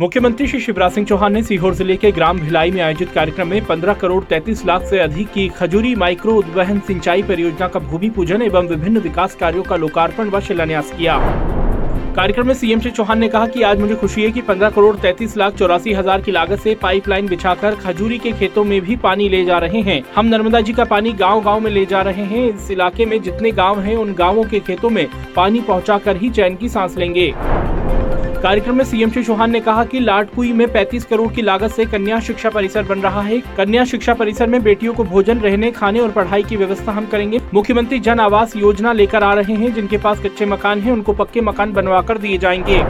मुख्यमंत्री श्री शिवराज सिंह चौहान ने सीहोर ज़िले के ग्राम भिलाई में आयोजित कार्यक्रम में 15 करोड़ 33 लाख से अधिक की खजूरी माइक्रो उद्वहन सिंचाई परियोजना का भूमि पूजन एवं विभिन्न विकास कार्यों का लोकार्पण व शिलान्यास किया। कार्यक्रम में सीएम श्री चौहान ने कहा कि आज मुझे खुशी है कि 15 करोड़ 33 लाख चौरासी हज़ार की लागत से पाइपलाइन बिछाकर खजूरी के खेतों में भी पानी ले जा रहे हैं। हम नर्मदा जी का पानी गाँव गाँव में ले जा रहे हैं। इस इलाके में जितने गाँव हैं, उन गाँवों के खेतों में पानी पहुंचाकर ही चैन की सांस लेंगे। कार्यक्रम में सीएम श्री चौहान ने कहा कि लाटकुई में 35 करोड़ की लागत से कन्या शिक्षा परिसर बन रहा है। कन्या शिक्षा परिसर में बेटियों को भोजन, रहने, खाने और पढ़ाई की व्यवस्था हम करेंगे। मुख्यमंत्री जन आवास योजना लेकर आ रहे हैं। जिनके पास कच्चे मकान हैं, उनको पक्के मकान बनवा कर दिए जाएँगे।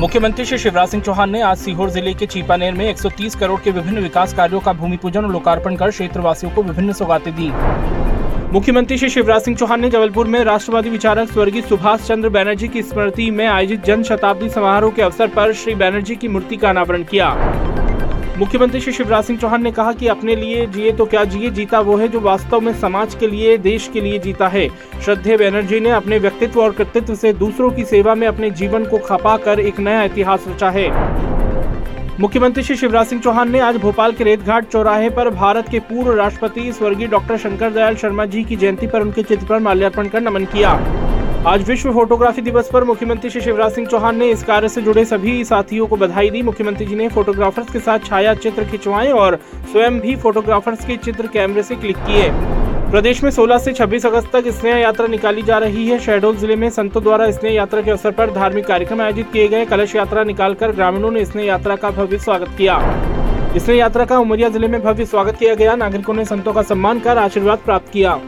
मुख्यमंत्री श्री शिवराज सिंह चौहान ने आज सीहोर ज़िले के चीपानेर में 130 करोड़ के विभिन्न विकास कार्यों का भूमि पूजन और लोकार्पण कर क्षेत्रवासियों को विभिन्न सौगातें दी। मुख्यमंत्री श्री शिवराज सिंह चौहान ने जबलपुर में राष्ट्रवादी विचारक स्वर्गीय सुभाष चंद्र बैनर्जी की स्मृति में आयोजित जन शताब्दी समारोह के अवसर पर श्री बैनर्जी की मूर्ति का अनावरण किया। मुख्यमंत्री श्री शिवराज सिंह चौहान ने कहा कि अपने लिए जिए तो क्या जिए जीता वो है जो वास्तव में समाज के लिए, देश के लिए जीता है। श्रद्धे बैनर्जी ने अपने व्यक्तित्व और कृतित्व से दूसरों की सेवा में अपने जीवन को खपा कर एक नया इतिहास रचा है। मुख्यमंत्री श्री शिवराज सिंह चौहान ने आज भोपाल के रेतघाट चौराहे पर भारत के पूर्व राष्ट्रपति स्वर्गीय डॉक्टर शंकर दयाल शर्मा जी की जयंती पर उनके चित्र पर माल्यार्पण कर नमन किया। आज विश्व फोटोग्राफी दिवस पर मुख्यमंत्री श्री शिवराज सिंह चौहान ने इस कार्य से जुड़े सभी साथियों को बधाई दी। मुख्यमंत्री जी ने फोटोग्राफर्स के साथ छाया चित्र खिंचवाए और स्वयं भी फोटोग्राफर्स के चित्र कैमरे से क्लिक किए। प्रदेश में 16 से 26 अगस्त तक स्नेह यात्रा निकाली जा रही है। शहडोल ज़िले में संतों द्वारा स्नेह यात्रा के अवसर पर धार्मिक कार्यक्रम आयोजित किए गए। कलश यात्रा निकालकर ग्रामीणों ने स्नेह यात्रा का भव्य स्वागत किया। स्नेह यात्रा का उमरिया ज़िले में भव्य स्वागत किया गया। नागरिकों ने संतों का सम्मान कर आशीर्वाद प्राप्त किया।